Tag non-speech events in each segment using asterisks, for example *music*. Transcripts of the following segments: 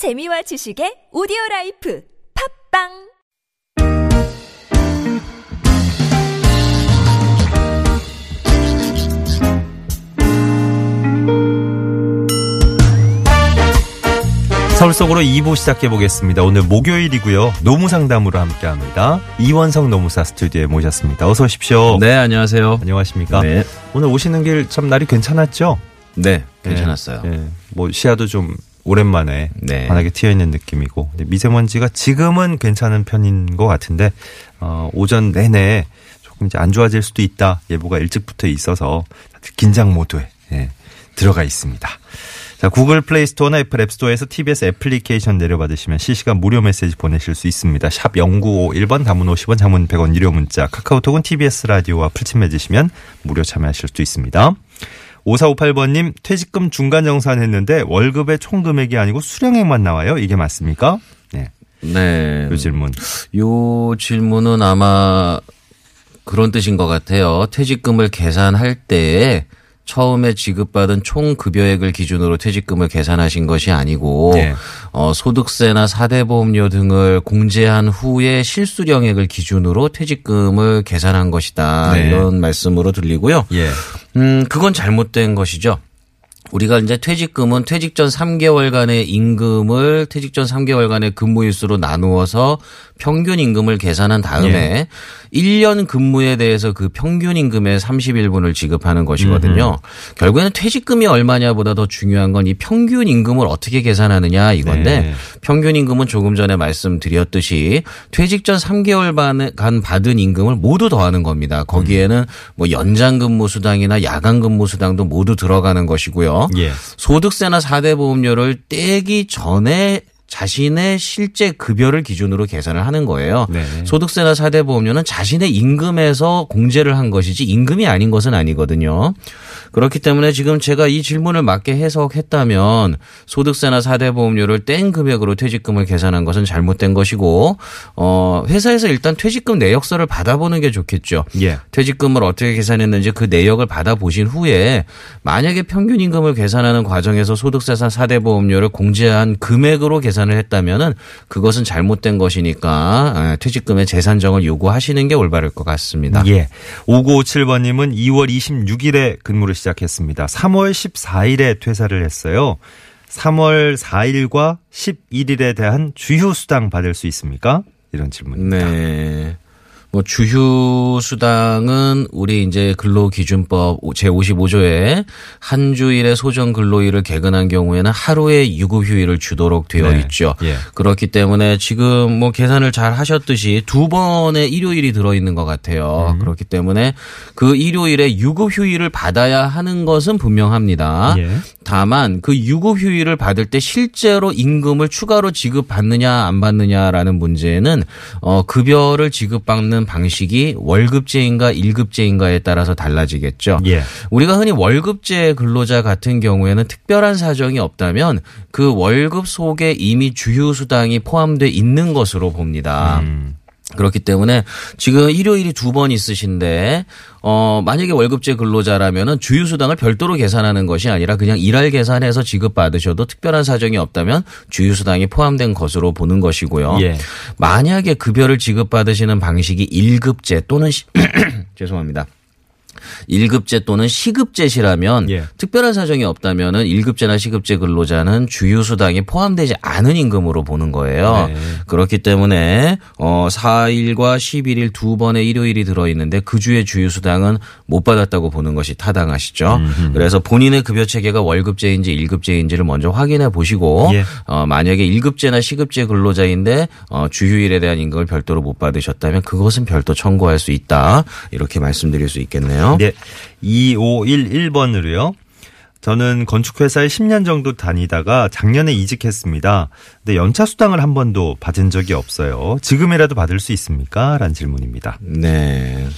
재미와 지식의 오디오 라이프 팟빵 서울 속으로 2부 시작해 보겠습니다. 오늘 목요일이고요. 노무 상담으로 함께 합니다. 이원석 노무사 스튜디오에 모셨습니다. 어서 오십시오. 네, 안녕하세요. 안녕하십니까? 네. 오늘 오시는 길 참 날이 괜찮았죠? 네, 괜찮았어요. 예, 예. 뭐 시야도 좀 오랜만에 네. 환하게 트여 있는 느낌이고 미세먼지가 지금은 괜찮은 편인 것 같은데 어, 오전 내내 조금 이제 안 좋아질 수도 있다 예보가 일찍부터 있어서 긴장 모드에 예, 들어가 있습니다. 자, Google Play Store나 Apple App Store에서 TBS 애플리케이션 내려받으시면 실시간 무료 메시지 보내실 수 있습니다. 샵 0951번 단문 50원 장문 100원 유료 문자 카카오톡은 TBS 라디오와 플친 맺으시면 무료 참여하실 수 있습니다. 5458번님 퇴직금 중간 정산했는데 월급의 총 금액이 아니고 수령액만 나와요. 이게 맞습니까? 네. 네. 요 질문. 요 질문은 아마 그런 뜻인 것 같아요. 퇴직금을 계산할 때에 처음에 지급받은 총 급여액을 기준으로 퇴직금을 계산하신 것이 아니고 네. 어, 소득세나 사대보험료 등을 공제한 후에 실수령액을 기준으로 퇴직금을 계산한 것이다 네. 이런 말씀으로 들리고요. 예. 음, 그건 잘못된 것이죠. 우리가 이제 퇴직금은 퇴직 전 3개월간의 임금을 퇴직 전 3개월간의 근무일수로 나누어서 평균 임금을 계산한 다음에 1년 근무에 대해서 그 평균 임금의 31분을 지급하는 것이거든요. 결국에는 퇴직금이 얼마냐보다 더 중요한 건 이 평균 임금을 어떻게 계산하느냐 이건데 네. 평균 임금은 조금 전에 말씀드렸듯이 퇴직 전 3개월간 받은 임금을 모두 더하는 겁니다. 거기에는 뭐 연장 근무 수당이나 야간 근무 수당도 모두 들어가는 것이고요. 예. 소득세나 사대보험료를 떼기 전에 자신의 실제 급여를 기준으로 계산을 하는 거예요. 네. 소득세나 사대보험료는 자신의 임금에서 공제를 한 것이지 임금이 아닌 것은 아니거든요. 그렇기 때문에 지금 제가 이 질문을 맞게 해석했다면 소득세나 사대보험료를 뗀 금액으로 퇴직금을 계산한 것은 잘못된 것이고 어 회사에서 일단 퇴직금 내역서를 받아보는 게 좋겠죠. 예. 퇴직금을 어떻게 계산했는지 그 내역을 받아보신 후에 만약에 평균 임금을 계산하는 과정에서 소득세나 사대보험료를 공제한 금액으로 계산을 했다면은 그것은 잘못된 것이니까 아, 퇴직금의 재산정을 요구하시는 게 올바를 것 같습니다. 예. 5957번님은 2월 26일에 근무를 시작했습니다. 3월 14일에 퇴사를 했어요. 3월 4일과 11일에 대한 주휴 수당 받을 수 있습니까? 이런 질문입니다. 네. 뭐 주휴 수당은 우리 이제 근로기준법 제 55조에 한 주일의 소정 근로일을 개근한 경우에는 하루의 유급 휴일을 주도록 되어 네. 있죠. 예. 그렇기 때문에 지금 뭐 계산을 잘 하셨듯이 두 번의 일요일이 들어 있는 것 같아요. 음. 그렇기 때문에 그 일요일에 유급 휴일을 받아야 하는 것은 분명합니다. 예. 다만 그 유급 휴일을 받을 때 실제로 임금을 추가로 지급받느냐 안 받느냐라는 문제는 어 급여를 지급받는 방식이 월급제인가 일급제인가에 따라서 달라지겠죠. 예. 우리가 흔히 월급제 근로자 같은 경우에는 특별한 사정이 없다면 그 월급 속에 이미 주휴 수당이 포함돼 있는 것으로 봅니다. 음. 그렇기 때문에 지금 일요일이 두 번 있으신데 어 만약에 월급제 근로자라면은 주휴 수당을 별도로 계산하는 것이 아니라 그냥 일할 계산해서 지급 받으셔도 특별한 사정이 없다면 주휴 수당이 포함된 것으로 보는 것이고요. 예. 만약에 급여를 지급 받으시는 방식이 일급제 또는 시, *clears throat* 죄송합니다. 일급제 또는 시급제시라면 예. 특별한 사정이 없다면은 일급제나 시급제 근로자는 주휴 수당이 포함되지 않은 임금으로 보는 거예요. 네. 그렇기 때문에 어 4일과 11일 두 번의 일요일이 들어 있는데 그 주에 주휴 수당은 못 받았다고 보는 것이 타당하시죠. 그래서 본인의 급여 체계가 월급제인지 일급제인지를 먼저 확인해 보시고 예. 어 만약에 일급제나 시급제 근로자인데 어 주휴일에 대한 임금을 별도로 못 받으셨다면 그것은 별도 청구할 수 있다. 이렇게 말씀드릴 수 있겠네요. 네. 2511번으로요. 저는 건축회사에 10년 정도 다니다가 작년에 이직했습니다. 근데 연차 수당을 한 번도 받은 적이 없어요. 지금이라도 받을 수 있습니까? 라는 질문입니다. 네.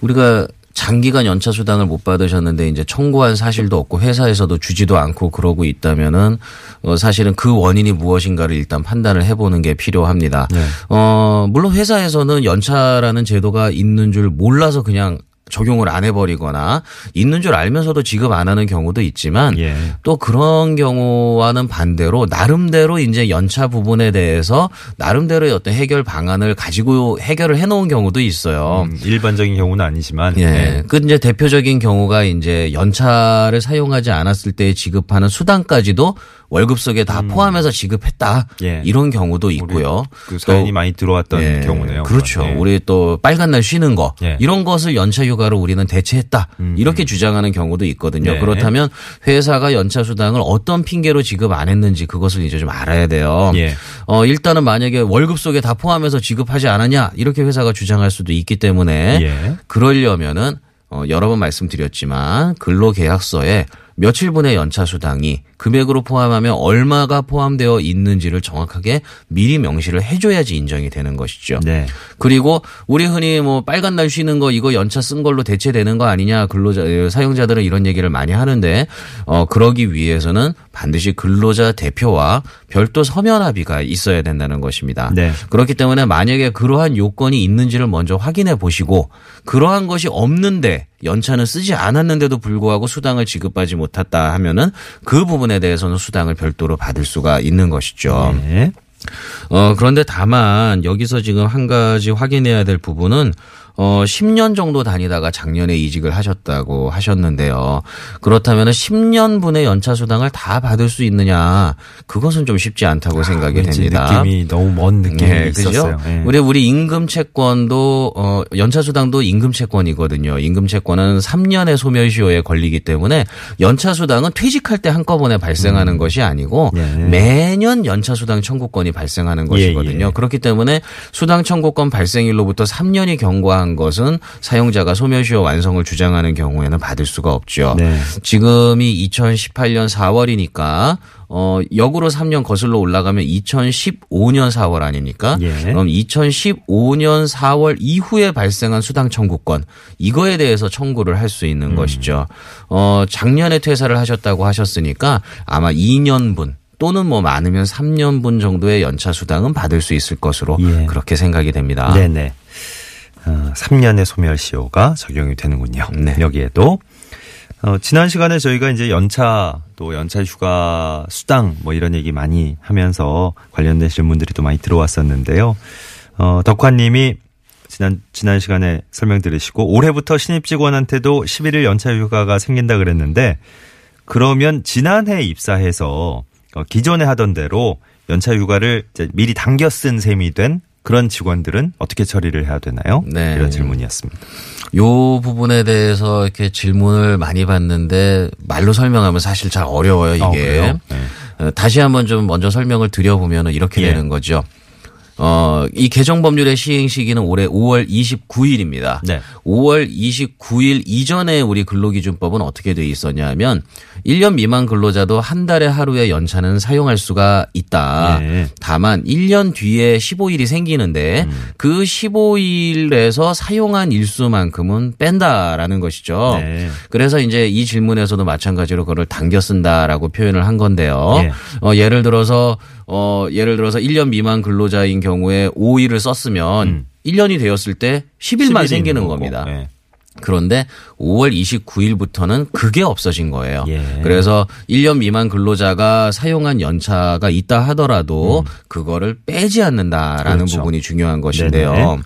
우리가 장기간 연차 수당을 못 받으셨는데 이제 청구한 사실도 없고 회사에서도 주지도 않고 그러고 있다면은 어 사실은 그 원인이 무엇인가를 일단 판단을 해보는 게 필요합니다. 네. 어 물론 회사에서는 연차라는 제도가 있는 줄 몰라서 그냥 적용을 안 해버리거나 있는 줄 알면서도 지급 안 하는 경우도 있지만 예. 또 그런 경우와는 반대로 나름대로 이제 연차 부분에 대해서 나름대로의 어떤 해결 방안을 가지고 해결을 해놓은 경우도 있어요. 음, 일반적인 경우는 아니지만 예. 네. 그 이제 대표적인 경우가 이제 연차를 사용하지 않았을 때 지급하는 수당까지도 월급 속에 다 포함해서 지급했다. 음. 예. 이런 경우도 있고요. 그 사연이 또 많이 들어왔던 예, 경우네요. 그렇죠. 예. 우리 또 빨간 날 쉬는 거 예. 이런 것을 연차 휴가로 우리는 대체했다. 이렇게 주장하는 경우도 있거든요. 예. 그렇다면 회사가 연차 수당을 어떤 핑계로 지급 안 했는지 그것을 이제 좀 알아야 돼요. 예. 어 일단은 만약에 월급 속에 다 포함해서 지급하지 않았냐 이렇게 회사가 주장할 수도 있기 때문에 예. 그러려면은 어, 여러 번 말씀드렸지만 근로계약서에 며칠분의 연차 수당이 금액으로 포함하면 얼마가 포함되어 있는지를 정확하게 미리 명시를 해줘야지 인정이 되는 것이죠. 네. 그리고 우리 흔히 뭐 빨간 날 쉬는 거 이거 연차 쓴 걸로 대체되는 거 아니냐 근로자 에, 사용자들은 이런 얘기를 많이 하는데 어 그러기 위해서는 반드시 근로자 대표와 별도 서면 합의가 있어야 된다는 것입니다. 네. 그렇기 때문에 만약에 그러한 요건이 있는지를 먼저 확인해 보시고 그러한 것이 없는데 연차는 쓰지 않았는데도 불구하고 수당을 지급하지 못했다 하면은 그 부분에 대해서는 수당을 별도로 받을 수가 있는 것이죠. 예. 어, 그런데 다만 여기서 지금 한 가지 확인해야 될 부분은 어, 10년 정도 다니다가 작년에 이직을 하셨다고 하셨는데요. 그렇다면 10년분의 연차 수당을 다 받을 수 있느냐? 그것은 좀 쉽지 않다고 생각이 왠지 됩니다. 느낌이 너무 먼 느낌이 예, 그죠? 있었어요. 예. 우리 우리 임금 채권도 어 연차 수당도 임금 채권이거든요. 임금 채권은 3년의 소멸시효에 걸리기 때문에 연차 수당은 퇴직할 때 한꺼번에 발생하는 것이 아니고 예. 매년 연차 수당 청구권이 발생하는 것이거든요. 예. 그렇기 때문에 수당 청구권 발생일로부터 3년이 경과한 것은 사용자가 소멸시효 완성을 주장하는 경우에는 받을 수가 없죠. 네. 지금이 2018년 4월이니까 어 역으로 3년 거슬러 올라가면 2015년 4월 아닙니까? 예. 그럼 2015년 4월 이후에 발생한 수당 청구권 이거에 대해서 청구를 할수 음. 있는 것이죠. 어 작년에 퇴사를 하셨다고 하셨으니까 아마 2년분 또는 뭐 많으면 3년분 정도의 연차 수당은 받을 수 있을 것으로 예. 그렇게 생각이 됩니다. 네네. 어, 3년의 소멸시효가 적용이 되는군요. 네. 여기에도 어, 지난 시간에 저희가 이제 연차 또 연차 휴가 수당 뭐 이런 얘기 많이 하면서 관련된 질문들이 또 많이 들어왔었는데요. 어, 덕화님이 지난 지난 시간에 설명 들으시고 올해부터 신입 직원한테도 11일 연차 휴가가 생긴다 그랬는데 그러면 지난해 입사해서 어, 기존에 하던 대로 연차 휴가를 이제 미리 당겨 쓴 셈이 된 그런 직원들은 어떻게 처리를 해야 되나요? 네. 이런 질문이었습니다. 요 부분에 대해서 이렇게 질문을 많이 받는데 말로 설명하면 사실 잘 어려워요, 이게. 아? 네. 어, 다시 한번 좀 먼저 설명을 드려보면 이렇게 예. 되는 거죠. 어, 이 개정 법률의 시행 시기는 올해 5월 29일입니다. 네. 5월 29일 이전에 우리 근로기준법은 어떻게 돼 있었냐 하면 1년 미만 근로자도 한 달에 하루의 연차는 사용할 수가 있다. 예. 다만 1년 뒤에 15일이 생기는데 음. 그 15일에서 사용한 일수만큼은 뺀다라는 것이죠. 네. 그래서 이제 이 질문에서도 마찬가지로 그걸 당겨 쓴다라고 표현을 한 건데요. 예. 어, 예를 들어서 어, 예를 들어서 1년 미만 근로자인 경우에 5일을 썼으면 1년이 되었을 때 10일만 10일이 생기는. 겁니다. 예. 그런데 5월 29일부터는 그게 없어진 거예요. 예. 그래서 1년 미만 근로자가 사용한 연차가 있다 하더라도 그거를 빼지 않는다라는 음. 그렇죠. 부분이 중요한 것인데요. 네네.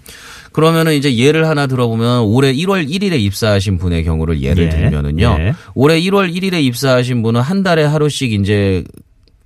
그러면은 이제 예를 하나 들어보면 올해 1월 1일에 입사하신 분의 경우를 예를 예. 들면은요. 예. 올해 1월 1일에 입사하신 분은 한 달에 하루씩 이제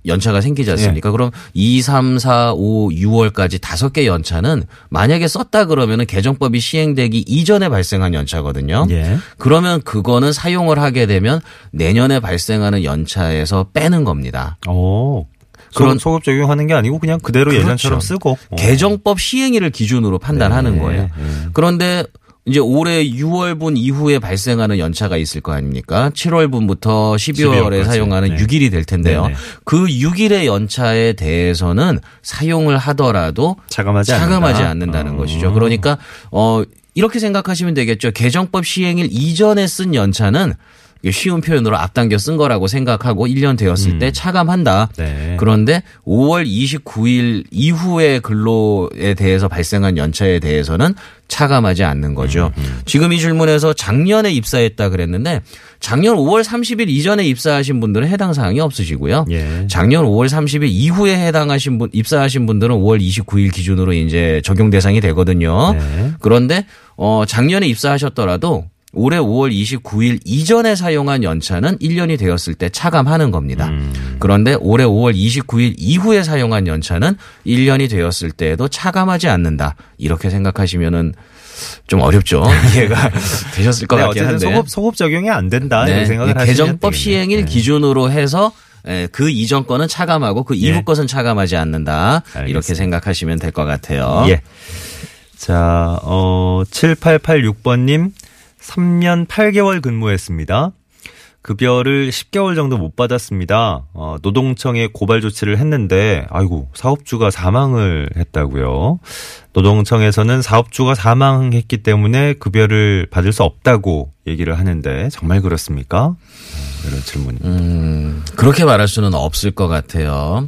연차가 생기지 예. 않습니까? 그럼 2, 3, 4, 5, 6월까지 다섯 개 연차는 만약에 썼다 그러면은 개정법이 시행되기 이전에 발생한 연차거든요. 예. 그러면 그거는 사용을 하게 되면 내년에 발생하는 연차에서 빼는 겁니다. 오. 그런- 소급 적용하는 게 아니고 그냥 그대로 그렇죠. 예전처럼 쓰고. 어. 개정법 시행일을 기준으로 판단하는 네, 거예요. 네. 그런데 이제 올해 6월분 이후에 발생하는 연차가 있을 거 아닙니까? 7월분부터 12월에 12월까지. 사용하는 네. 6일이 될 텐데요. 네네. 그 6일의 연차에 대해서는 사용을 하더라도 차감하지 차감하지 않는다. 않는다는 어. 것이죠. 그러니까 어 이렇게 생각하시면 되겠죠. 개정법 시행일 이전에 쓴 연차는 쉬운 표현으로 앞당겨 쓴 거라고 생각하고 1년 되었을 때 차감한다. 네. 그런데 5월 29일 이후의 근로에 대해서 발생한 연차에 대해서는 차감하지 않는 거죠. 지금 이 질문에서 작년에 입사했다 그랬는데 작년 5월 30일 이전에 입사하신 분들은 해당 사항이 없으시고요. 예. 작년 5월 30일 이후에 해당하신 분 입사하신 분들은 5월 29일 기준으로 이제 적용 대상이 되거든요. 네. 그런데 어 작년에 입사하셨더라도 올해 5월 29일 이전에 사용한 연차는 1년이 되었을 때 차감하는 겁니다. 그런데 올해 5월 29일 이후에 사용한 연차는 1년이 되었을 때에도 차감하지 않는다. 이렇게 생각하시면은 좀 어렵죠. *laughs* 이해가 되셨을 것 네, 같긴 한데. 소급, 소급 적용이 안 된다. 네, 생각을 개정법. 시행일 네. 기준으로 해서 예, 그 이전 거는 차감하고 그 이후 예. 것은 차감하지 않는다. 이렇게 알겠습니다. 생각하시면 될 것 같아요. 예. 자, 어, 7886번님, 3년 8개월 근무했습니다. 급여를 10개월 정도 못 받았습니다. 어, 노동청에 고발 조치를 했는데, 아이고, 사업주가 사망을 했다고요. 노동청에서는 사업주가 사망했기 때문에 급여를 받을 수 없다고 얘기를 하는데, 정말 그렇습니까? 어, 이런 질문이. 음, 그렇게 말할 수는 없을 것 같아요.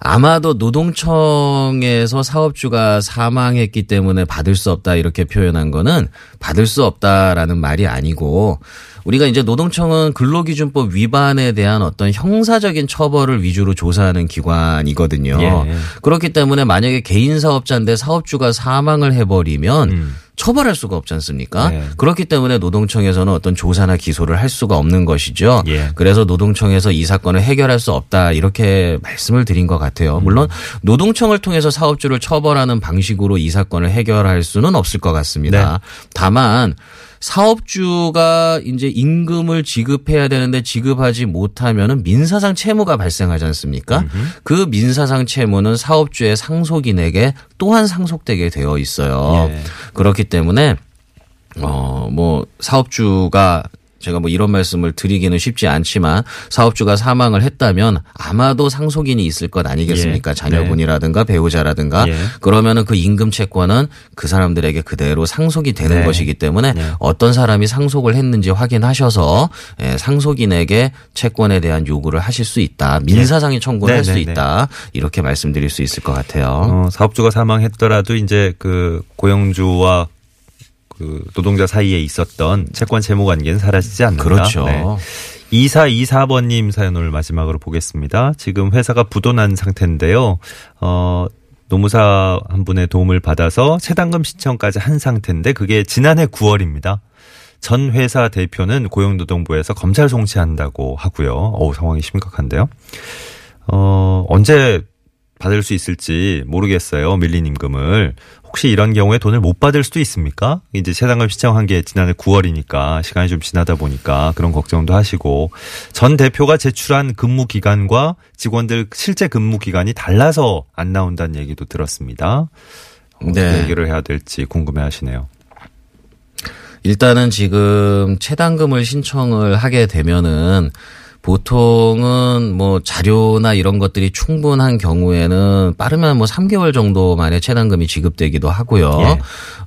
아마도 노동청에서 사업주가 사망했기 때문에 받을 수 없다 이렇게 표현한 거는 받을 수 없다라는 말이 아니고 우리가 이제 노동청은 근로기준법 위반에 대한 어떤 형사적인 처벌을 위주로 조사하는 기관이거든요. 예. 그렇기 때문에 만약에 개인 사업자인데 사업주가 사망을 해버리면 음. 처벌할 수가 없지 않습니까? 네. 그렇기 때문에 노동청에서는 어떤 조사나 기소를 할 수가 없는 것이죠. 예. 그래서 노동청에서 이 사건을 해결할 수 없다 이렇게 말씀을 드린 것 같아요. 물론 노동청을 통해서 사업주를 처벌하는 방식으로 이 사건을 해결할 수는 없을 것 같습니다. 다만 사업주가 이제 임금을 지급해야 되는데 지급하지 못하면은 민사상 채무가 발생하지 않습니까? 그 민사상 채무는 사업주의 상속인에게 또한 상속되게 되어 있어요. 예. 그렇기 때문에 어, 뭐, 사업주가 제가 뭐 이런 말씀을 드리기는 쉽지 않지만 사업주가 사망을 했다면 아마도 상속인이 있을 것 아니겠습니까? 예. 자녀분이라든가 배우자라든가 예. 그러면은 그 임금 채권은 그 사람들에게 그대로 상속이 되는 네. 것이기 때문에 네. 어떤 사람이 상속을 했는지 확인하셔서 예, 상속인에게 채권에 대한 요구를 하실 수 있다. 민사상의 청구를 네, 할수 네, 네. 있다. 이렇게 말씀드릴 수 있을 것 같아요. 어, 사업주가 사망했더라도 이제 그 고용주와 그 노동자 사이에 있었던 채권 채무 관계는 사라지지 않는다. 그렇죠. 네. 2424번님 사연을 마지막으로 보겠습니다. 지금 회사가 부도난 상태인데요. 어, 노무사 한 분의 도움을 받아서 체당금 신청까지 한 상태인데 그게 지난해 9월입니다. 전 회사 대표는 고용노동부에서 검찰 송치한다고 하고요. 어우, 상황이 심각한데요. 어, 언제 받을 수 있을지 모르겠어요. 밀린 임금을. 혹시 이런 경우에 돈을 못 받을 수도 있습니까? 이제 체당금 신청한 게 지난해 9월이니까 시간이 좀 지나다 보니까 그런 걱정도 하시고 전 대표가 제출한 근무 기간과 직원들 실제 근무 기간이 달라서 안 나온다는 얘기도 들었습니다. 어떻게 네. 해결을 해야 될지 궁금해 하시네요. 일단은 지금 체당금을 신청을 하게 되면은 보통은 뭐 자료나 이런 것들이 충분한 경우에는 빠르면 뭐 3개월 정도 만에 체당금이 지급되기도 하고요. 예.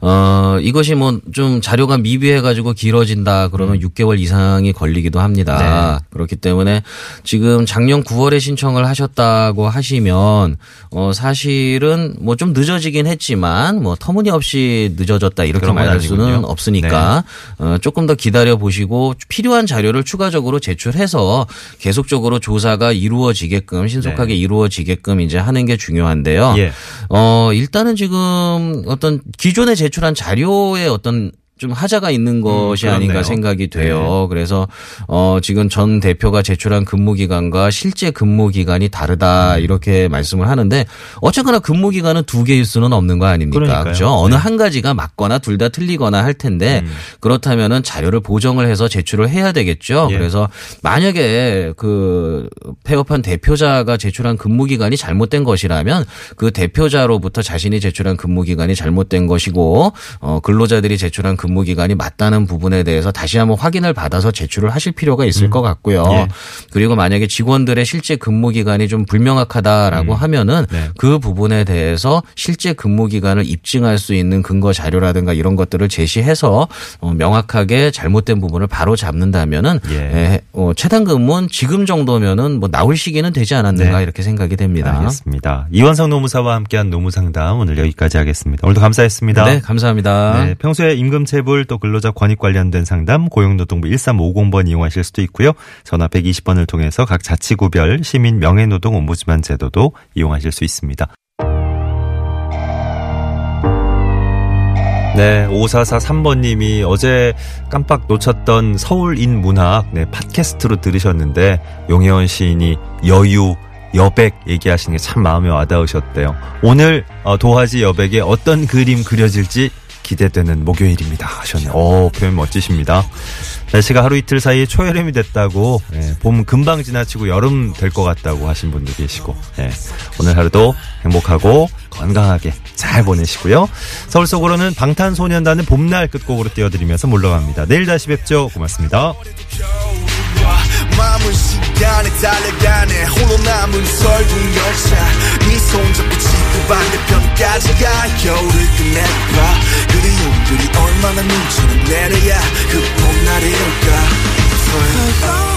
어, 이것이 뭐 좀 자료가 미비해 가지고 길어진다 그러면 6개월 이상이 걸리기도 합니다. 그렇기 때문에 지금 작년 9월에 신청을 하셨다고 하시면 어 사실은 뭐 좀 늦어지긴 했지만 뭐 터무니없이 늦어졌다 이렇게 말할 수는. 없으니까 어, 조금 더 기다려 보시고 필요한 자료를 추가적으로 제출해서 계속적으로 조사가 이루어지게끔 신속하게 이루어지게끔 이제 하는 게 중요한데요. 예. 어, 일단은 지금 어떤 기존에 제출한 자료에 어떤 좀 하자가 있는 것이 그렇네요. 아닌가 생각이 돼요. 그래서 어 지금 전 대표가 제출한 근무 기간과 실제 근무 기간이 다르다 음. 이렇게 말씀을 하는데 어쨌거나 근무 기간은 두 개일 수는 없는 거 아닙니까? 그러니까요. 그렇죠? 어느 네. 한 가지가 맞거나 둘 다 틀리거나 할 텐데 음. 그렇다면은 자료를 보정을 해서 제출을 해야 되겠죠. 예. 그래서 만약에 그 폐업한 대표자가 제출한 근무 기간이 잘못된 것이라면 그 대표자로부터 자신이 제출한 근무 기간이 잘못된 것이고 어 근로자들이 제출한 근무 근무 기간이 맞다는 부분에 대해서 다시 한번 확인을 받아서 제출을 하실 필요가 있을 것 같고요. 예. 그리고 만약에 직원들의 실제 근무 기간이 좀 불명확하다라고 하면은 네. 그 부분에 대해서 실제 근무 기간을 입증할 수 있는 근거 자료라든가 이런 것들을 제시해서 어, 명확하게 잘못된 부분을 바로 잡는다면은 예. 예, 어, 최단 근무는 지금 정도면은 뭐 나올 시기는 되지 않았는가 네. 이렇게 생각이 됩니다. 알겠습니다. 이원성 노무사와 함께한 노무상담 오늘 여기까지 하겠습니다. 오늘도 감사했습니다. 네, 감사합니다. 네, 평소에 임금 체불 또 근로자 권익 관련된 상담 고용노동부 1350번 이용하실 수도 있고요. 전화 120번을 통해서 각 자치구별 시민 명예노동 옴부즈만 제도도 이용하실 수 있습니다. 네, 5443번님이 어제 깜빡 놓쳤던 서울인 문학 네, 팟캐스트로 들으셨는데 용혜원 시인이 여유 여백 얘기하시는 게 참 마음에 와닿으셨대요. 오늘 어, 도화지 여백에 어떤 그림 그려질지 기대되는 목요일입니다 하셨네요. 오, 표현 멋지십니다. 날씨가 하루 이틀 사이에 초여름이 됐다고 예, 봄 금방 지나치고 여름 될 것 같다고 하신 분도 계시고 예, 오늘 하루도 행복하고 건강하게 잘 보내시고요. 서울 속으로는 방탄소년단의 봄날 끝곡으로 띄워드리면서 물러갑니다. 내일 다시 뵙죠. 고맙습니다. 마음은 시간에 달려가네. 홀로 남은 설국 역사 네손 잡고 지구 반대편까지 가. 겨울을 끝내봐. 그리움들이 얼마나 눈처럼 내려야 그 봄날이 올까?